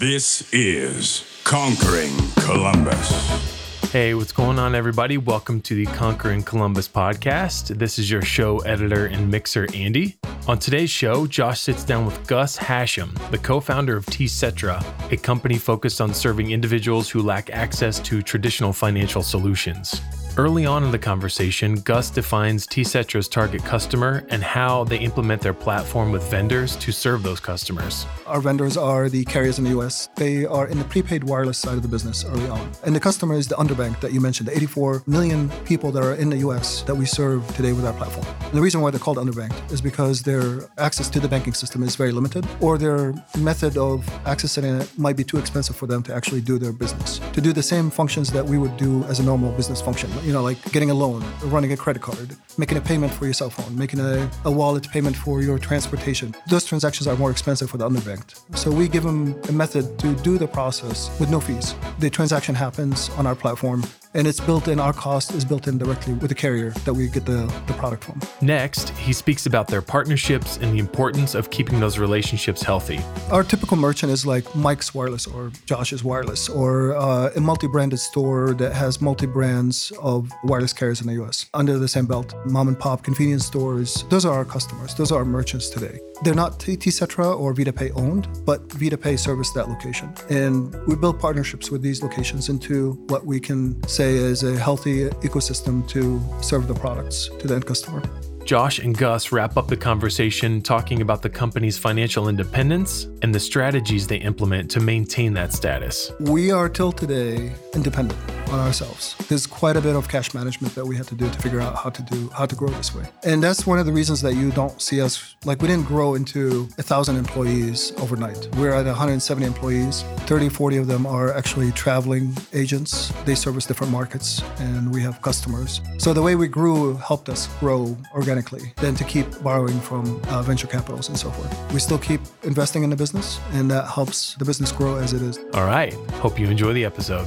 This is Conquering Columbus. Hey, what's going on, everybody? Welcome to the Conquering Columbus podcast. This is your show editor and mixer, Andy. On today's show, Josh sits down with Gus Hashim, the co founder of TCetra, a company focused on serving individuals who lack access to traditional financial solutions. Early on in the conversation, Gus defines TCetra's target customer and how they implement their platform with vendors to serve those customers. Our vendors are the carriers in the US. They are in the prepaid wireless side of the business early on. And the customer is the underbanked that you mentioned, the 84 million people that are in the US that we serve today with our platform. And the reason why they're called underbanked is because their access to the banking system is very limited, or their method of accessing it might be too expensive for them to actually do their business. To do the same functions that we would do as a normal business function, you know, like getting a loan, running a credit card, making a payment for your cell phone, making a, a wallet payment for your transportation. Those transactions are more expensive for the underbanked. So we give them a method to do the process with no fees. The transaction happens on our platform and it's built in our cost is built in directly with the carrier that we get the, the product from. Next he speaks about their partnerships and the importance of keeping those relationships healthy. Our typical merchant is like mike's wireless or josh's wireless or uh, a multi-branded store that has multi-brands of wireless carriers in the us under the same belt. Mom and pop convenience stores those are our customers. Those are our merchants today they're not TCetra or VitaPay owned, but VitaPay service that location. And we build partnerships with these locations into what we can say is a healthy ecosystem to serve the products to the end customer. Josh and Gus wrap up the conversation talking about the company's financial independence and the strategies they implement to maintain that status. We are till today independent on ourselves. There's quite a bit of cash management that we had to do to figure out how to do how to grow this way. And that's one of the reasons that you don't see us like we didn't grow into a thousand employees overnight. We're at 170 employees. 30, 40 of them are actually traveling agents. They service different markets and we have customers. So the way we grew helped us grow organically than to keep borrowing from uh, venture capitals and so forth. We still keep investing in the business and that helps the business grow as it is. All right. Hope you enjoy the episode.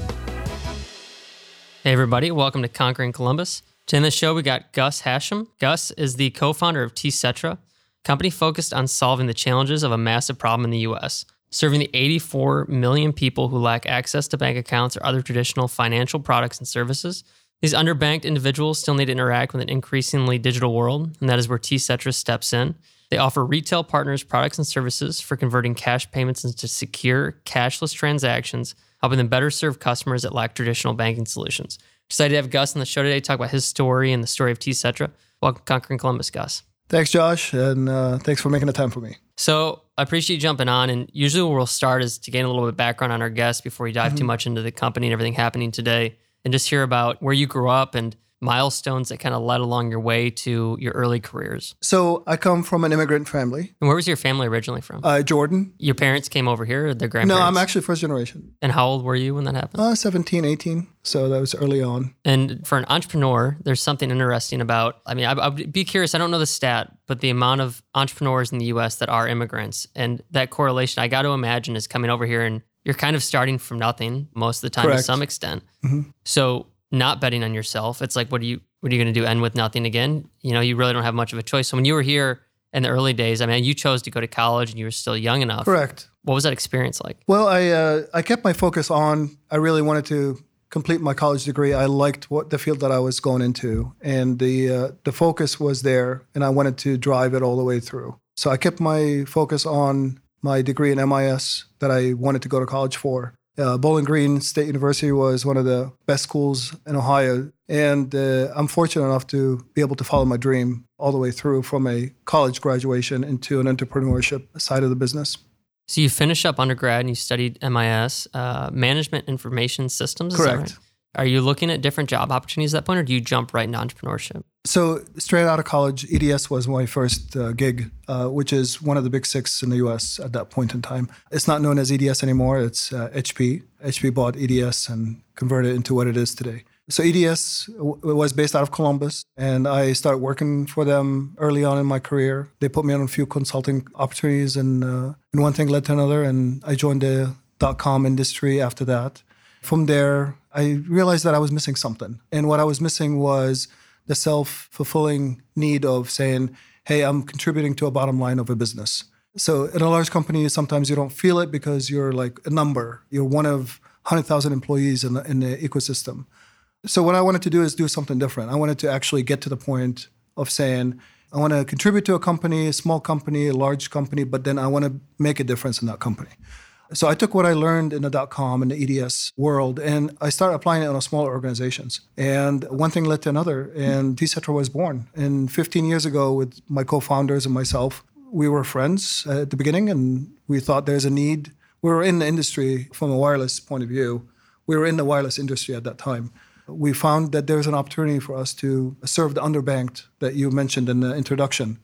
Hey, everybody, welcome to Conquering Columbus. Today in the show, we got Gus Hashim. Gus is the co founder of TCetra, company focused on solving the challenges of a massive problem in the US, serving the 84 million people who lack access to bank accounts or other traditional financial products and services. These underbanked individuals still need to interact with an increasingly digital world, and that is where TCetra steps in. They offer retail partners products and services for converting cash payments into secure, cashless transactions helping them better serve customers that lack traditional banking solutions. Excited to have Gus on the show today to talk about his story and the story of TCetra. Welcome, Conquering Columbus, Gus. Thanks, Josh, and uh, thanks for making the time for me. So I appreciate you jumping on. And usually, where we'll start is to gain a little bit of background on our guest before we dive mm-hmm. too much into the company and everything happening today, and just hear about where you grew up and milestones that kind of led along your way to your early careers? So I come from an immigrant family. And where was your family originally from? Uh, Jordan. Your parents came over here, or their grandparents? No, I'm actually first generation. And how old were you when that happened? Uh, 17, 18. So that was early on. And for an entrepreneur, there's something interesting about, I mean, I, would be curious, I don't know the stat, but the amount of entrepreneurs in the US that are immigrants and that correlation, I got to imagine, is coming over here and you're kind of starting from nothing most of the time Correct. to some extent. Mm-hmm. So not betting on yourself. It's like, what are you, what are you going to do? End with nothing again? You know, you really don't have much of a choice. So when you were here in the early days, I mean, you chose to go to college and you were still young enough. Correct. What was that experience like? Well, I uh, I kept my focus on. I really wanted to complete my college degree. I liked what the field that I was going into, and the uh, the focus was there, and I wanted to drive it all the way through. So I kept my focus on my degree in MIS that I wanted to go to college for. Uh, Bowling Green State University was one of the best schools in Ohio. And uh, I'm fortunate enough to be able to follow my dream all the way through from a college graduation into an entrepreneurship side of the business. So you finished up undergrad and you studied MIS, uh, Management Information Systems. Correct. Are you looking at different job opportunities at that point, or do you jump right into entrepreneurship? So, straight out of college, EDS was my first uh, gig, uh, which is one of the big six in the US at that point in time. It's not known as EDS anymore, it's uh, HP. HP bought EDS and converted it into what it is today. So, EDS w- was based out of Columbus, and I started working for them early on in my career. They put me on a few consulting opportunities, and, uh, and one thing led to another, and I joined the dot com industry after that. From there, I realized that I was missing something. And what I was missing was the self fulfilling need of saying, hey, I'm contributing to a bottom line of a business. So in a large company, sometimes you don't feel it because you're like a number. You're one of 100,000 employees in the, in the ecosystem. So what I wanted to do is do something different. I wanted to actually get to the point of saying, I want to contribute to a company, a small company, a large company, but then I want to make a difference in that company. So I took what I learned in the dot com and the EDS world and I started applying it on smaller organizations. And one thing led to another, and hmm. TCetra was born. And 15 years ago, with my co founders and myself, we were friends at the beginning and we thought there's a need. We were in the industry from a wireless point of view. We were in the wireless industry at that time. We found that there's an opportunity for us to serve the underbanked that you mentioned in the introduction.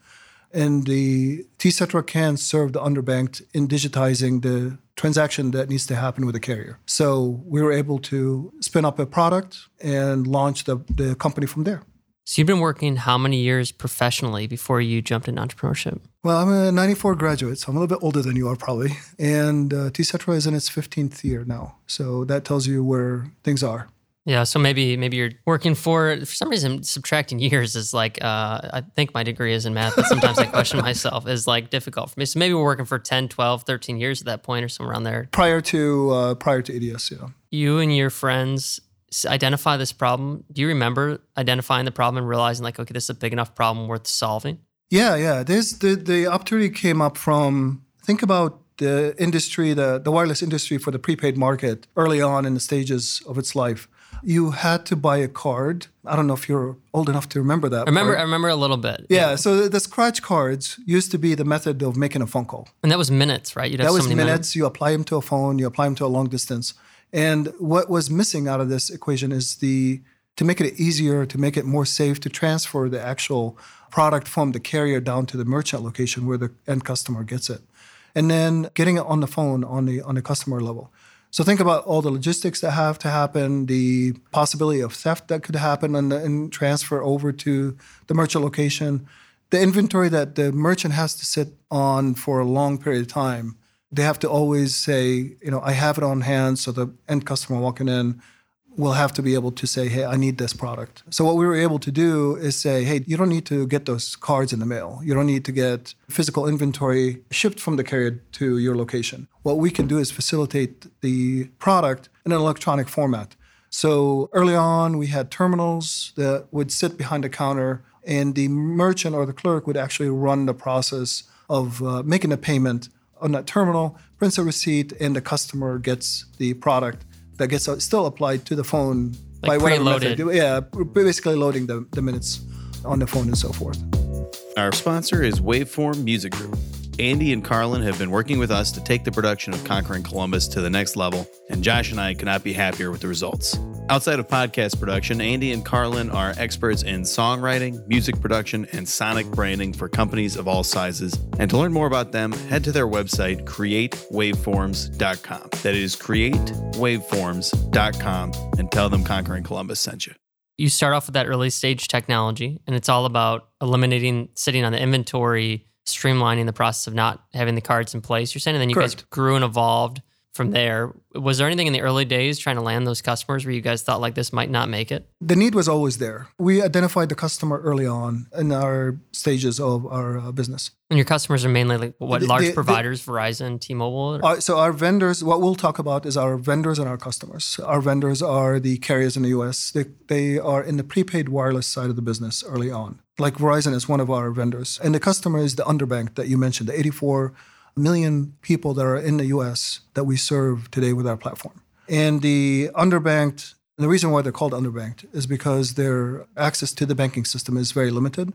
And the TCetra can serve the underbanked in digitizing the transaction that needs to happen with the carrier. So we were able to spin up a product and launch the, the company from there. So you've been working how many years professionally before you jumped into entrepreneurship? Well, I'm a 94 graduate, so I'm a little bit older than you are probably. And uh, TCetra is in its 15th year now. So that tells you where things are. Yeah, so maybe maybe you're working for for some reason subtracting years is like uh, I think my degree is in math, but sometimes I question myself is like difficult for me. So maybe we're working for 10, 12, 13 years at that point or somewhere around there. Prior to uh, prior to EDS, yeah. You and your friends identify this problem. Do you remember identifying the problem and realizing like okay, this is a big enough problem worth solving? Yeah, yeah. There's the the opportunity came up from think about the industry, the the wireless industry for the prepaid market early on in the stages of its life you had to buy a card. I don't know if you're old enough to remember that. I remember. Part. I remember a little bit. Yeah, yeah. So the, the, scratch cards used to be the method of making a phone call, and that was minutes, right? You'd that was minutes. minutes. You apply them to a phone. You apply them to a long distance. And what was missing out of this equation is the to make it easier, to make it more safe, to transfer the actual product from the carrier down to the merchant location where the end customer gets it, and then getting it on the phone on the on the customer level. So think about all the logistics that have to happen, the possibility of theft that could happen and, and transfer over to the merchant location, the inventory that the merchant has to sit on for a long period of time. They have to always say, you know, I have it on hand so the end customer walking in will have to be able to say, hey, I need this product. So what we were able to do is say, hey, you don't need to get those cards in the mail. You don't need to get physical inventory shipped from the carrier to your location. What we can do is facilitate the product in an electronic format. So early on, we had terminals that would sit behind the counter, and the merchant or the clerk would actually run the process of uh, making a payment on that terminal, prints a receipt, and the customer gets the product that gets uh, still applied to the phone like by whatever method. Yeah, basically loading the, the minutes on the phone and so forth. Our sponsor is Waveform Music Group. Andy and Carlin have been working with us to take the production of Conquering Columbus to the next level, and Josh and I cannot be happier with the results. Outside of podcast production, Andy and Carlin are experts in songwriting, music production, and sonic branding for companies of all sizes. And to learn more about them, head to their website, createwaveforms.com. That is createwaveforms.com, and tell them Conquering Columbus sent you you start off with that early stage technology and it's all about eliminating sitting on the inventory streamlining the process of not having the cards in place. You're saying, and then you Correct. guys grew and evolved from there. Was there anything in the early days trying to land those customers where you guys thought like this might not make it? The need was always there. We identified the customer early on in our stages of our uh, business. And your customers are mainly like what the, large the, providers, the, Verizon, T-Mobile. Uh, so our vendors, what we'll talk about is our vendors and our customers. Our vendors are the carriers in the U.S. They, they are in the prepaid wireless side of the business early on. Like Verizon is one of our vendors, and the customer is the underbank that you mentioned, the 84 million people that are in the US that we serve today with our platform. And the underbanked, and the reason why they're called underbanked is because their access to the banking system is very limited,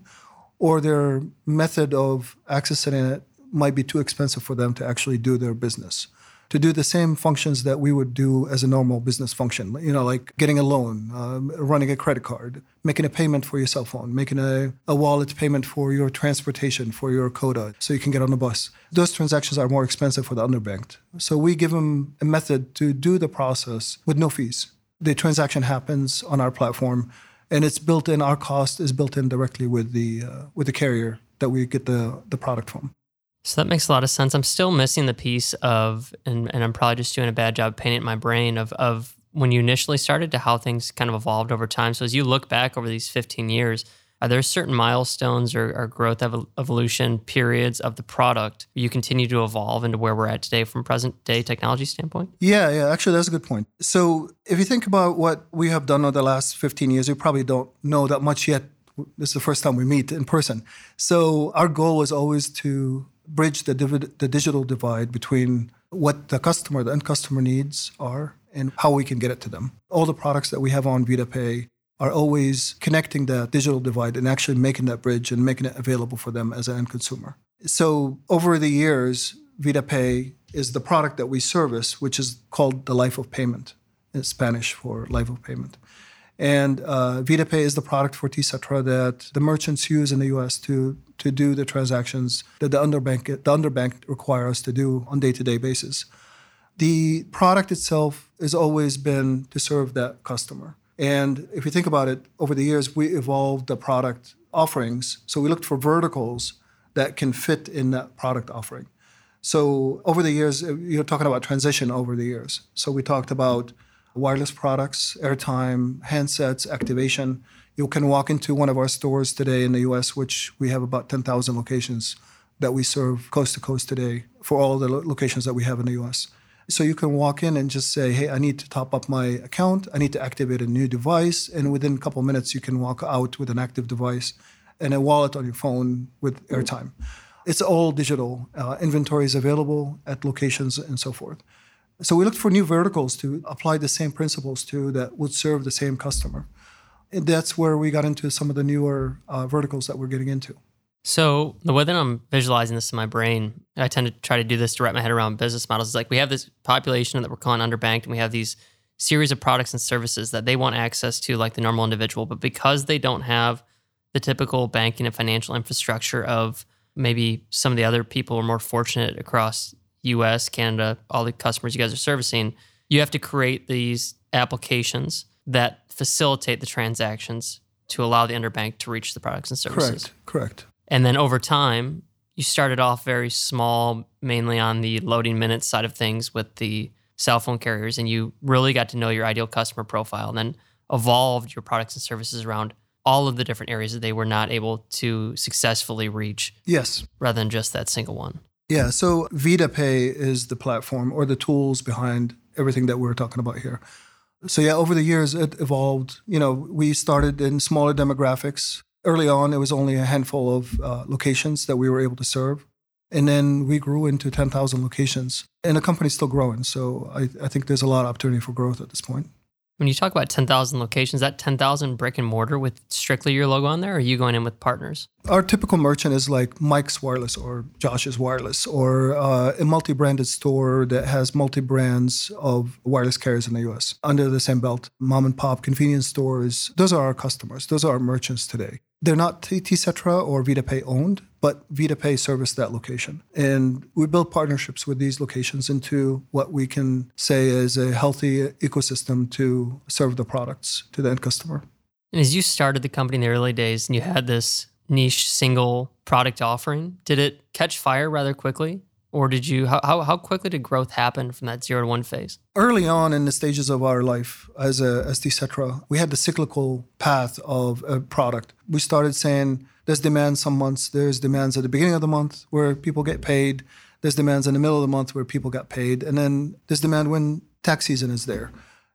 or their method of accessing it might be too expensive for them to actually do their business to do the same functions that we would do as a normal business function, you know, like getting a loan, um, running a credit card, making a payment for your cell phone, making a, a wallet payment for your transportation, for your COTA, so you can get on the bus. Those transactions are more expensive for the underbanked. So we give them a method to do the process with no fees. The transaction happens on our platform, and it's built in. Our cost is built in directly with the uh, with the carrier that we get the the product from. So that makes a lot of sense. I'm still missing the piece of, and, and I'm probably just doing a bad job painting in my brain of, of when you initially started to how things kind of evolved over time. So as you look back over these 15 years, Are there certain milestones or, or growth ev- evolution periods of the product you continue to evolve into where we're at today from present day technology standpoint? Yeah, yeah, actually, that's a good point. So, if you think about what we have done over the last 15 years, you probably don't know that much yet. This is the first time we meet in person. So, our goal was always to bridge the, the digital divide between what the customer, the end customer needs are and how we can get it to them. All the products that we have on VitaPay are always connecting that digital divide and actually making that bridge and making it available for them as an end consumer. So over the years, VitaPay is the product that we service, which is called the life of payment in Spanish for life of payment. And uh, VitaPay is the product for TCETRA that the merchants use in the US to, to do the transactions that the underbank, the underbank require us to do on day-to-day basis. The product itself has always been to serve that customer. And if you think about it, over the years, we evolved the product offerings. So we looked for verticals that can fit in that product offering. So over the years, you're talking about transition over the years. So we talked about wireless products, airtime, handsets, activation. You can walk into one of our stores today in the US, which we have about 10,000 locations that we serve coast to coast today for all the locations that we have in the US. So you can walk in and just say, hey, I need to top up my account. I need to activate a new device. And within a couple minutes, you can walk out with an active device and a wallet on your phone with airtime. It's all digital. Uh, inventory is available at locations and so forth. So we looked for new verticals to apply the same principles to that would serve the same customer. And that's where we got into some of the newer uh, verticals that we're getting into. So the way that I'm visualizing this in my brain, I tend to try to do this to wrap my head around business models. Is like we have this population that we're calling underbanked, and we have these series of products and services that they want access to, like the normal individual. But because they don't have the typical banking and financial infrastructure of maybe some of the other people are more fortunate across U.S., Canada, all the customers you guys are servicing, you have to create these applications that facilitate the transactions to allow the underbanked to reach the products and services. Correct. Correct. And then over time, you started off very small, mainly on the loading minutes side of things with the cell phone carriers, and you really got to know your ideal customer profile and then evolved your products and services around all of the different areas that they were not able to successfully reach. Yes. Rather than just that single one. Yeah. So VitaPay is the platform or the tools behind everything that we're talking about here. So yeah, over the years it evolved. You know, we started in smaller demographics early on, it was only a handful of uh, locations that we were able to serve. And then we grew into 10,000 locations. And the company's still growing. So I, I think there's a lot of opportunity for growth at this point. When you talk about 10,000 locations, that 10,000 brick and mortar with strictly your logo on there, or are you going in with partners? Our typical merchant is like Mike's Wireless or Josh's Wireless or uh, a multi branded store that has multi brands of wireless carriers in the US under the same belt. Mom and pop convenience stores, those are our customers, those are our merchants today. They're not TCETRA or VitaPay owned, but VitaPay service that location. And we build partnerships with these locations into what we can say is a healthy ecosystem to serve the products to the end customer. And as you started the company in the early days and you had this niche single product offering, did it catch fire rather quickly? Or did you how, how quickly did growth happen from that zero to one phase? Early on in the stages of our life as a as TCETRA we had the cyclical path of a product. We started saying there's demand some months there's demands at the beginning of the month where people get paid. There's demands in the middle of the month where people got paid. And then there's demand when tax season is there.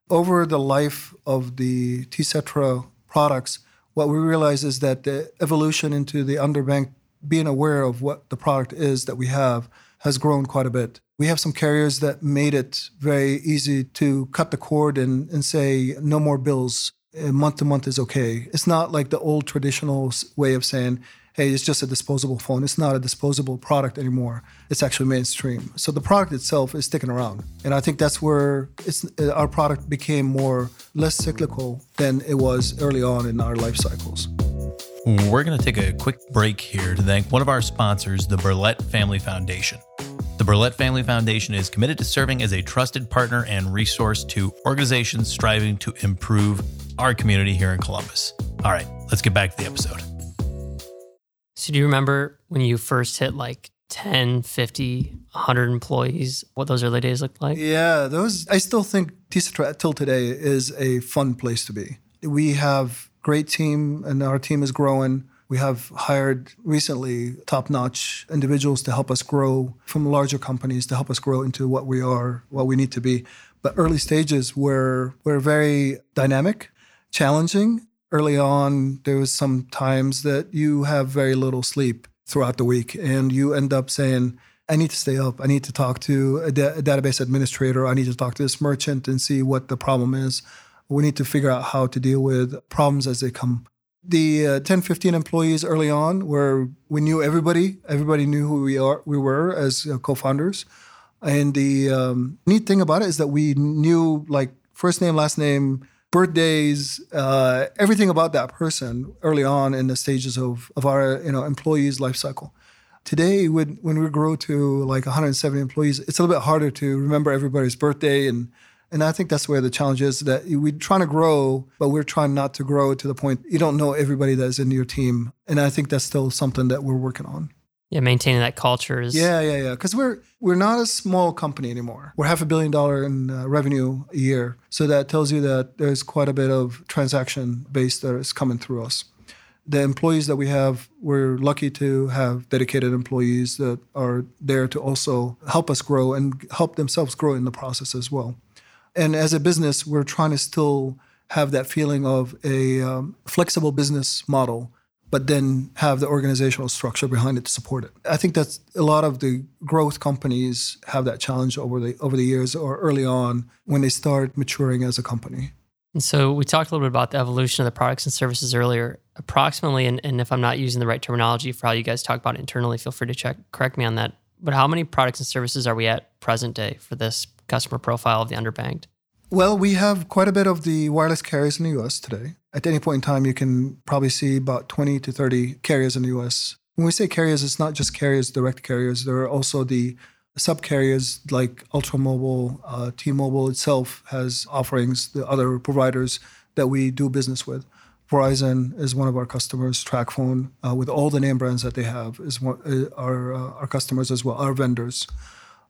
Over the life of the TCETRA products what we realize is that the evolution into the underbank being aware of what the product is that we have has grown quite a bit. We have some carriers that made it very easy to cut the cord and, and say no more bills. Month to month is okay. It's not like the old traditional way of saying, hey, it's just a disposable phone. It's not a disposable product anymore. It's actually mainstream. So the product itself is sticking around. And I think that's where our product became more less cyclical than it was early on in our life cycles. We're going to take a quick break here to thank one of our sponsors, the Burlett Family Foundation. The Burlett Family Foundation is committed to serving as a trusted partner and resource to organizations striving to improve our community here in Columbus. All right, let's get back to the episode. So, do you remember when you first hit like 10, 50, 100 employees, what those early days looked like? Yeah, those, I still think TCETRA till today is a fun place to be. We have great team, and our team is growing. We have hired recently top notch individuals to help us grow from larger companies to help us grow into what we are, what we need to be. But early stages were, were very dynamic, challenging. Early on, there was some times that you have very little sleep throughout the week, and you end up saying, I need to stay up. I need to talk to a, da- a, database administrator. I need to talk to this merchant and see what the problem is. We need to figure out how to deal with problems as they come. The uh, 10, 15 employees early on, where we knew everybody, everybody knew who we are, we were as uh, co-founders. And the um, neat thing about it is that we knew like first name, last name, birthdays, uh, everything about that person early on in the stages of, of our you know employees' life cycle. Today, when when we grow to like 170 employees, it's a little bit harder to remember everybody's birthday and and I think that's where the challenge is that we're trying to grow, but we're trying not to grow to the point you don't know everybody that's in your team. And I think that's still something that we're working on. Yeah, maintaining that culture is. Yeah, yeah, yeah. Because we're we're not a small company anymore. We're half a billion dollar in uh, revenue a year, so that tells you that there's quite a bit of transaction base that is coming through us the employees that we have, we're lucky to have dedicated employees that are there to also help us grow and help themselves grow in the process as well. And as a business, we're trying to still have that feeling of a um, flexible business model, but then have the organizational structure behind it to support it. I think that's a lot of the growth companies have that challenge over the over the years or early on when they start maturing as a company. And so we talked a little bit about the evolution of the products and services earlier. Approximately, and, and if I'm not using the right terminology for how you guys talk about it internally, feel free to check correct me on that. But how many products and services are we at present day for this customer profile of the underbanked? Well, we have quite a bit of the wireless carriers in the US today. At any point in time, you can probably see about 20 to 30 carriers in the US. When we say carriers, it's not just carriers, direct carriers. There are also the sub carriers like Ultramobile, uh, T-Mobile itself has offerings. The other providers that we do business with, Verizon is one of our customers. TracFone, uh, with all the name brands that they have, is one, uh, our uh, our customers as well, our vendors.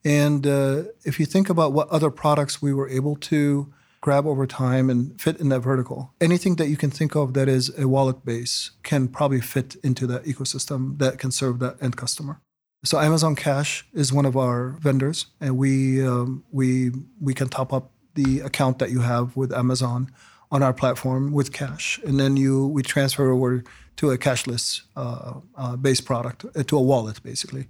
And uh, if you think about what other products we were able to grab over time and fit in that vertical, anything that you can think of that is a wallet base can probably fit into that ecosystem that can serve that end customer. So Amazon Cash is one of our vendors, and we um, we we can top up the account that you have with Amazon on our platform with cash, and then you we transfer over to a cashless uh, uh, based product uh, to a wallet basically.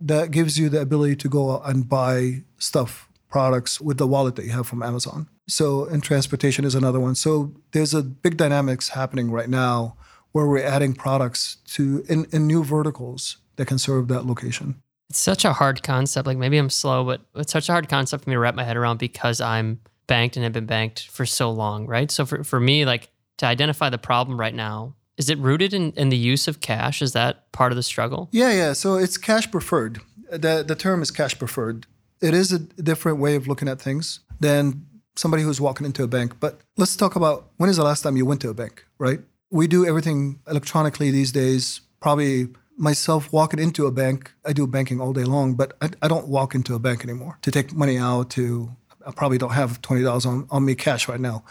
That gives you the ability to go and buy stuff products with the wallet that you have from Amazon. So and transportation is another one. So there's a big dynamics happening right now where we're adding products to in, in new verticals that can serve that location. It's such a hard concept. Like maybe I'm slow, but it's such a hard concept for me to wrap my head around because I'm banked and have been banked for so long, right? So for, for me, like to identify the problem right now, is it rooted in, in the use of cash? Is that part of the struggle? Yeah, yeah. So it's cash preferred. The the term is cash preferred. It is a different way of looking at things than somebody who's walking into a bank. But let's talk about when is the last time you went to a bank, right? We do everything electronically these days, probably myself walking into a bank, I do banking all day long, but I, I, don't walk into a bank anymore to take money out. To I probably don't have twenty dollars on, on me cash right now.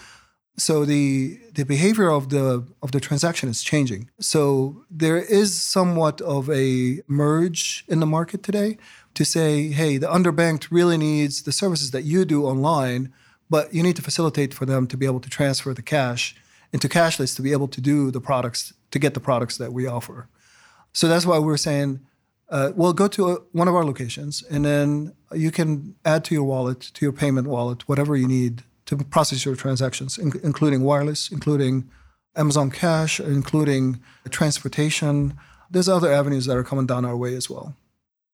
So the the behavior of the of the transaction is changing. So there is somewhat of a merge in the market today to say, hey, the underbanked really needs the services that you do online, but you need to facilitate for them to be able to transfer the cash into cashless to be able to do the products to get the products that we offer. So that's why we're saying, uh, well, go to a, one of our locations, and then you can add to your wallet, to your payment wallet, whatever you need to process your transactions, in, including wireless, including Amazon Cash, including transportation. There's other avenues that are coming down our way as well.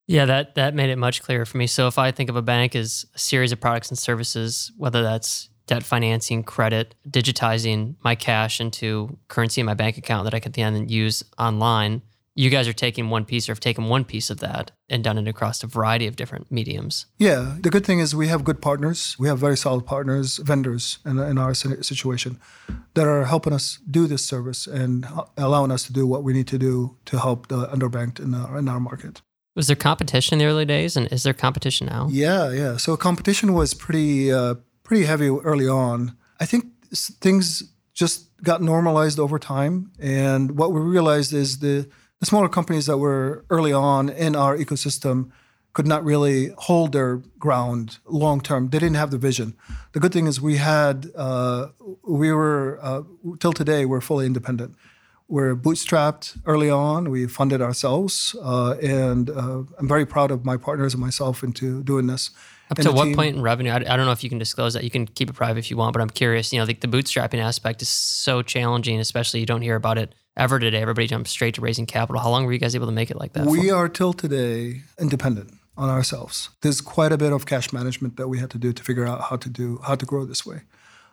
Yeah, that that made it much clearer for me. So if I think of a bank as a series of products and services, whether that's debt financing, credit, digitizing my cash into currency in my bank account that I can then use online, you guys are taking one piece or have taken one piece of that and done it across a variety of different mediums. Yeah, the good thing is we have good partners. We have very solid partners, vendors in, in our situation that are helping us do this service and allowing us to do what we need to do to help the underbanked in our, in our market. Was there competition in the early days, and is there competition now? Yeah, yeah. So competition was pretty uh, pretty heavy early on. I think things just got normalized over time. And what we realized is the, the smaller companies that were early on in our ecosystem could not really hold their ground long term. They didn't have the vision. The good thing is we had, uh, we were, uh, till today, we're fully independent. We're bootstrapped early on. We funded ourselves. Uh, and uh, I'm very proud of my partners and myself into doing this. Up to what team- point in revenue? I, I don't know if you can disclose that. You can keep it private if you want, but I'm curious. You know, like the bootstrapping aspect is so challenging, especially you don't hear about it ever today. Everybody jumps straight to raising capital. How long were you guys able to make it like that? We for? are till today independent on ourselves. There's quite a bit of cash management that we had to do to figure out how to do how to grow this way.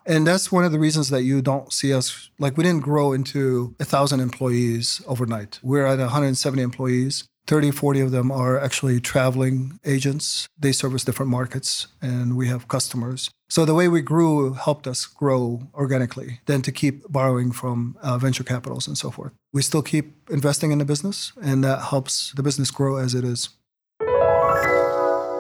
And that's one of the reasons that you don't see us like we didn't grow into a thousand employees overnight. We're at 170 employees. 30, 40 of them are actually traveling agents. They service different markets and we have customers. So the way we grew helped us grow organically than to keep borrowing from uh, venture capitals and so forth. We still keep investing in the business and that helps the business grow as it is.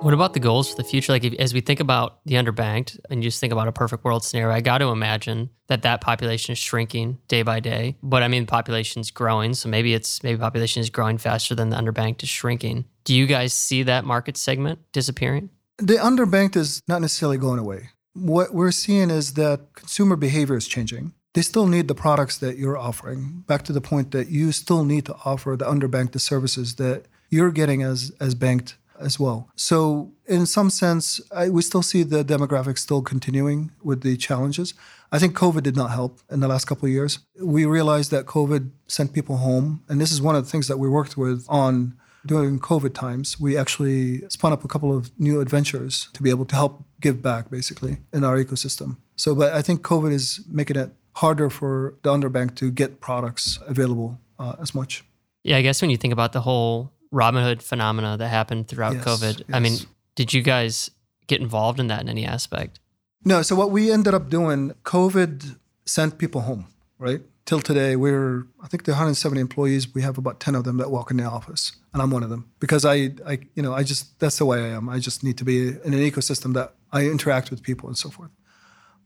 What about the goals for the future? Like, if, as we think about the underbanked and you just think about a perfect world scenario, I got to imagine that that population is shrinking day by day. But I mean, the population's growing, so maybe it's maybe population is growing faster than the underbanked is shrinking. Do you guys see that market segment disappearing? The underbanked is not necessarily going away. What we're seeing is that consumer behavior is changing. They still need the products that you're offering. Back to the point that you still need to offer the underbanked the services that you're getting as as banked as well. So, in some sense, I, we still see the demographics still continuing with the challenges. I think COVID did not help in the last couple of years. We realized that COVID sent people home, and this is one of the things that we worked with on during COVID times. We actually spun up a couple of new adventures to be able to help give back, basically, in our ecosystem. So, but I think COVID is making it harder for the underbank to get products available uh, as much. Yeah, I guess when you think about the whole Robinhood phenomena that happened throughout Yes, COVID, I mean, did you guys get involved in that in any aspect? No, so what we ended up doing, COVID sent people home, right? Till today, we're I think the 170 employees. We have about 10 of them that walk in the office, and I'm one of them because I, I, you know, I just that's the way I am. I just need to be in an ecosystem that I interact with people and so forth.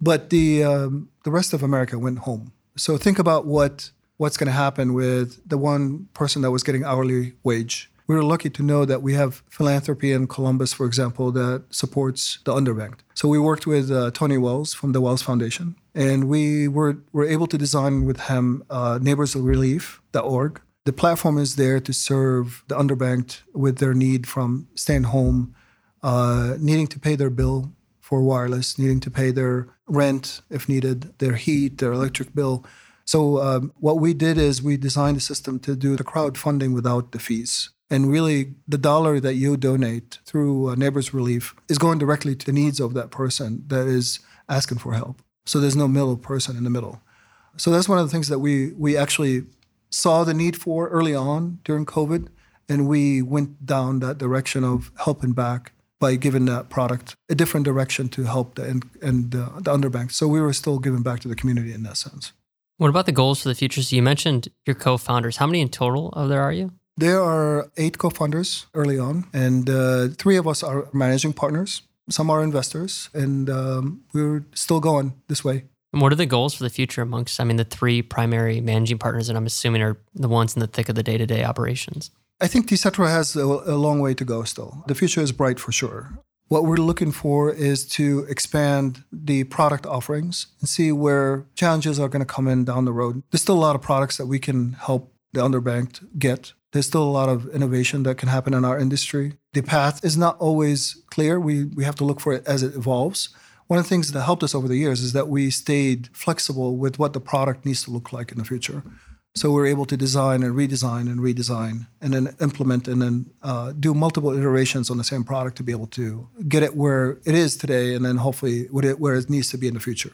But the um, the rest of America went home. So think about what what's going to happen with the one person that was getting hourly wage. We were lucky to know that we have philanthropy in Columbus, for example, that supports the underbanked. So we worked with uh, Tony Wells from the Wells Foundation, and we were, were able to design with him uh, neighborsrelief.org. The platform is there to serve the underbanked with their need from staying home, uh, needing to pay their bill for wireless, needing to pay their rent if needed, their heat, their electric bill. So um, what we did is we designed a system to do the crowdfunding without the fees. And really, the dollar that you donate through uh, Neighbors Relief is going directly to the needs of that person that is asking for help. So there's no middle person in the middle. So that's one of the things that we we actually saw the need for early on during COVID, and we went down that direction of helping back by giving that product a different direction to help the and, and uh, the underbanked. So we were still giving back to the community in that sense. What about the goals for the future? So you mentioned your co-founders. How many in total of there are you? There are eight co-founders early on, and uh, three of us are managing partners. Some are investors, and um, we're still going this way. And what are the goals for the future amongst, I mean, the three primary managing partners that I'm assuming are the ones in the thick of the day-to-day operations? I think Tcetra has a, a long way to go still. The future is bright for sure. What we're looking for is to expand the product offerings and see where challenges are going to come in down the road. There's still a lot of products that we can help the underbanked get. There's still a lot of innovation that can happen in our industry. The path is not always clear. We, we have to look for it as it evolves. One of the things that helped us over the years is that we stayed flexible with what the product needs to look like in the future. So we're able to design and redesign and redesign and then implement and then uh, do multiple iterations on the same product to be able to get it where it is today and then hopefully where it needs to be in the future.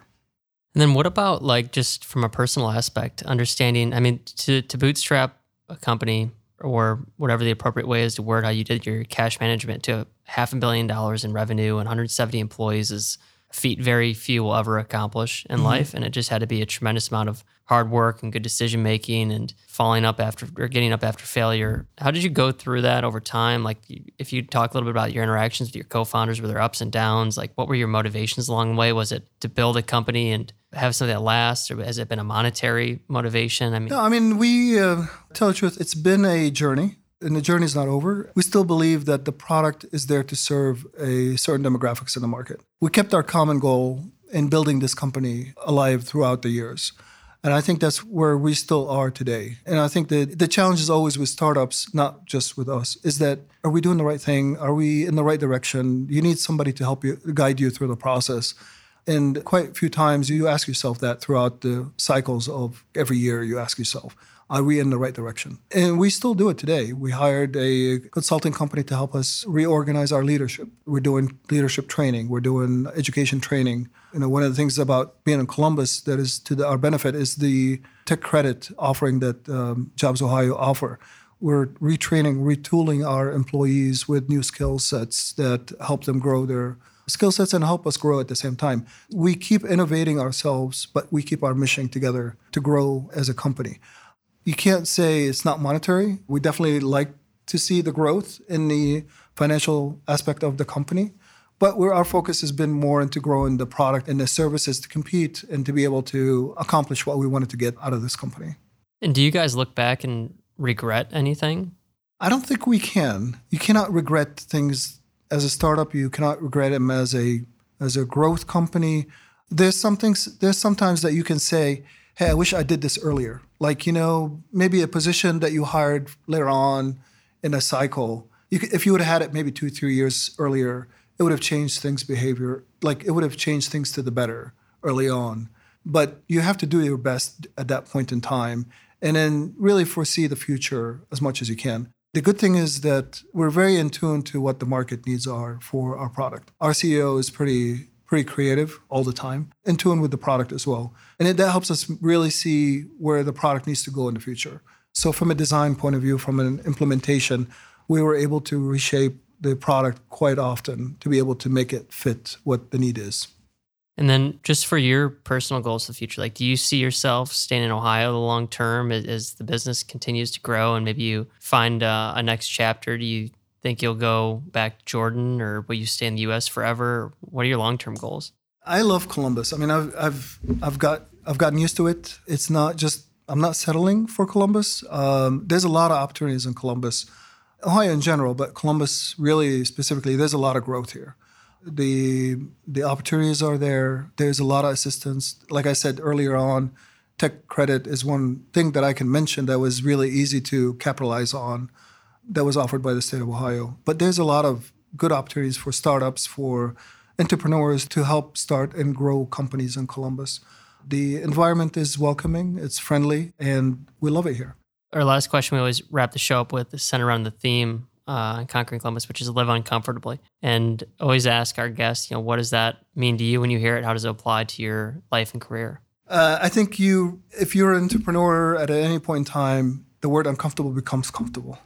And then what about like just from a personal aspect, understanding, I mean, to, to bootstrap a company or whatever the appropriate way is to word how you did your cash management to half a billion dollars in revenue and 170 employees is feat very few will ever accomplish in mm-hmm. life. And it just had to be a tremendous amount of hard work and good decision making and falling up after or getting up after failure. How did you go through that over time? Like, if you talk a little bit about your interactions with your co-founders, were there ups and downs? Like, what were your motivations along the way? Was it to build a company and have something that lasts, or has it been a monetary motivation? I mean, no. I mean, we uh, tell the truth. It's been a journey. And the journey is not over. We still believe that the product is there to serve a certain demographics in the market. We kept our common goal in building this company alive throughout the years. And I think that's where we still are today. And I think that the challenge is always with startups, not just with us, is that are we doing the right thing? Are we in the right direction? You need somebody to help you, guide you through the process. And quite a few times you ask yourself that throughout the cycles of every year, you ask yourself, are we in the right direction? And we still do it today. We hired a consulting company to help us reorganize our leadership. We're doing leadership training, we're doing education training. You know, one of the things about being in Columbus that is to the, our benefit is the tech credit offering that um, Jobs Ohio offer. We're retraining, retooling our employees with new skill sets that help them grow their skill sets and help us grow at the same time. We keep innovating ourselves, but we keep our mission together to grow as a company you can't say it's not monetary. We definitely like to see the growth in the financial aspect of the company. But where our focus has been more into growing the product and the services to compete and to be able to accomplish what we wanted to get out of this company. And do you guys look back and regret anything? I don't think we can. You cannot regret things as a startup. You cannot regret them as a as a growth company. There's some things. There's sometimes that you can say, hey, I wish I did this earlier. Like, you know, maybe a position that you hired later on in a cycle. You could, if you would have had it maybe two, three years earlier, it would have changed things' behavior. Like, it would have changed things to the better early on. But you have to do your best at that point in time and then really foresee the future as much as you can. The good thing is that we're very in tune to what the market needs are for our product. Our CEO is pretty pretty creative all the time, in tune with the product as well. And it, that helps us really see where the product needs to go in the future. So, from a design point of view, from an implementation, we were able to reshape the product quite often to be able to make it fit what the need is. And then, just for your personal goals for the future, like, do you see yourself staying in Ohio the long term as, as, the business continues to grow, and maybe you find uh, a next chapter? Do you think you'll go back to Jordan or will you stay in the US forever? What are your long-term goals? I love Columbus. I mean, I've I've I've got I've gotten used to it. It's not just I'm not settling for Columbus. Um, there's a lot of opportunities in Columbus, Ohio in general, but Columbus really specifically. There's a lot of growth here. The the opportunities are there. There's a lot of assistance. Like I said earlier on, tech credit is one thing that I can mention that was really easy to capitalize on that was offered by the state of Ohio. But there's a lot of good opportunities for startups, for entrepreneurs to help start and grow companies in Columbus. The environment is welcoming, it's friendly, and we love it here. Our last question we always wrap the show up with is centered around the theme uh, Conquering Columbus, which is live uncomfortably. And always ask our guests, you know, what does that mean to you when you hear it? How does it apply to your life and career? Uh, I think you, if you're an entrepreneur at any point in time, the word uncomfortable becomes comfortable.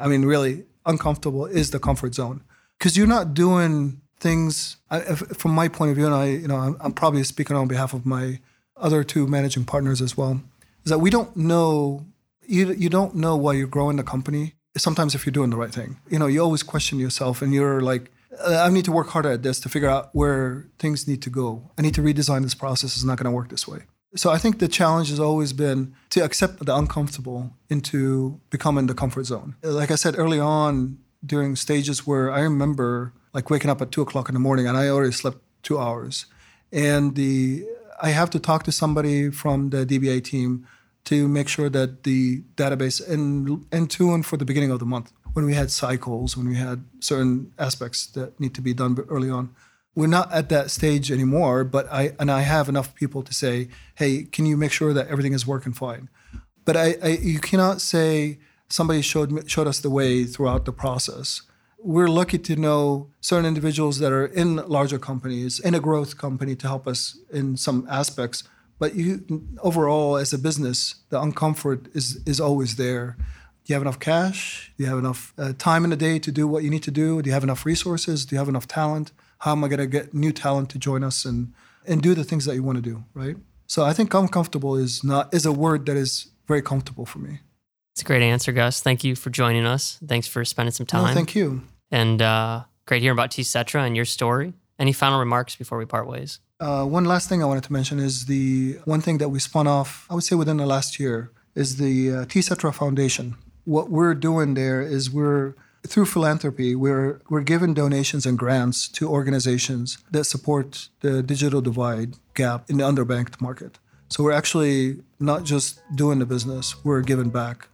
I mean, really, uncomfortable is the comfort zone because you're not doing things. I, from my point of view, and I, you know, I'm, I'm probably speaking on behalf of my other two managing partners as well. Is that we don't know you you don't know why you're growing the company. Sometimes if you're doing the right thing, you know, you always question yourself, and you're like, I need to work harder at this to figure out where things need to go. I need to redesign this process. It's not going to work this way. So I think the challenge has always been to accept the uncomfortable into becoming the comfort zone. Like I said early on, during stages where I remember like waking up at two o'clock in the morning and I already slept two hours, and the I have to talk to somebody from the DBA team to make sure that the database and and tune for the beginning of the month when we had cycles, when we had certain aspects that need to be done early on. We're not at that stage anymore, but I and I have enough people to say, "Hey, can you make sure that everything is working fine?" But I, I you cannot say somebody showed showed us the way throughout the process. We're lucky to know certain individuals that are in larger companies, in a growth company, to help us in some aspects. But you, overall, as a business, the uncomfort is is always there. Do you have enough cash? Do you have enough uh, time in the day to do what you need to do? Do you have enough resources? Do you have enough talent? How am I going to get new talent to join us and and do the things that you want to do? Right. So I think uncomfortable is not is a word that is very comfortable for me. It's a great answer, Gus. Thank you for joining us. Thanks for spending some time. No, thank you. And uh, great hearing about TCETRA and your story. Any final remarks before we part ways? Uh, one last thing I wanted to mention is the one thing that we spun off, I would say within the last year, is the uh, TCETRA Foundation. What we're doing there is we're through philanthropy, we're we're giving donations and grants to organizations that support the digital divide gap in the underbanked market. So we're actually not just doing the business; we're giving back,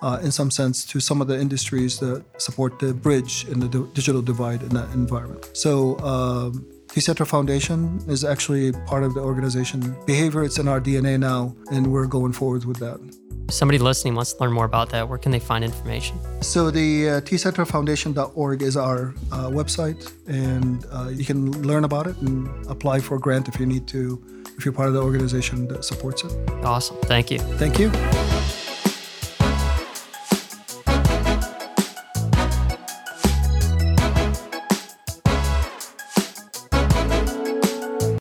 uh, in some sense, to some of the industries that support the bridge in the digital divide in that environment. So. Um, TCETRA Foundation is actually part of the organization behavior. It's in our DNA now, and we're going forward with that. Somebody listening wants to learn more about that, where can they find information? So the uh, tcetrafoundation.org is our uh, website, and uh, you can learn about it and apply for a grant if you need to, if you're part of the organization that supports it. Awesome. Thank you. Thank you.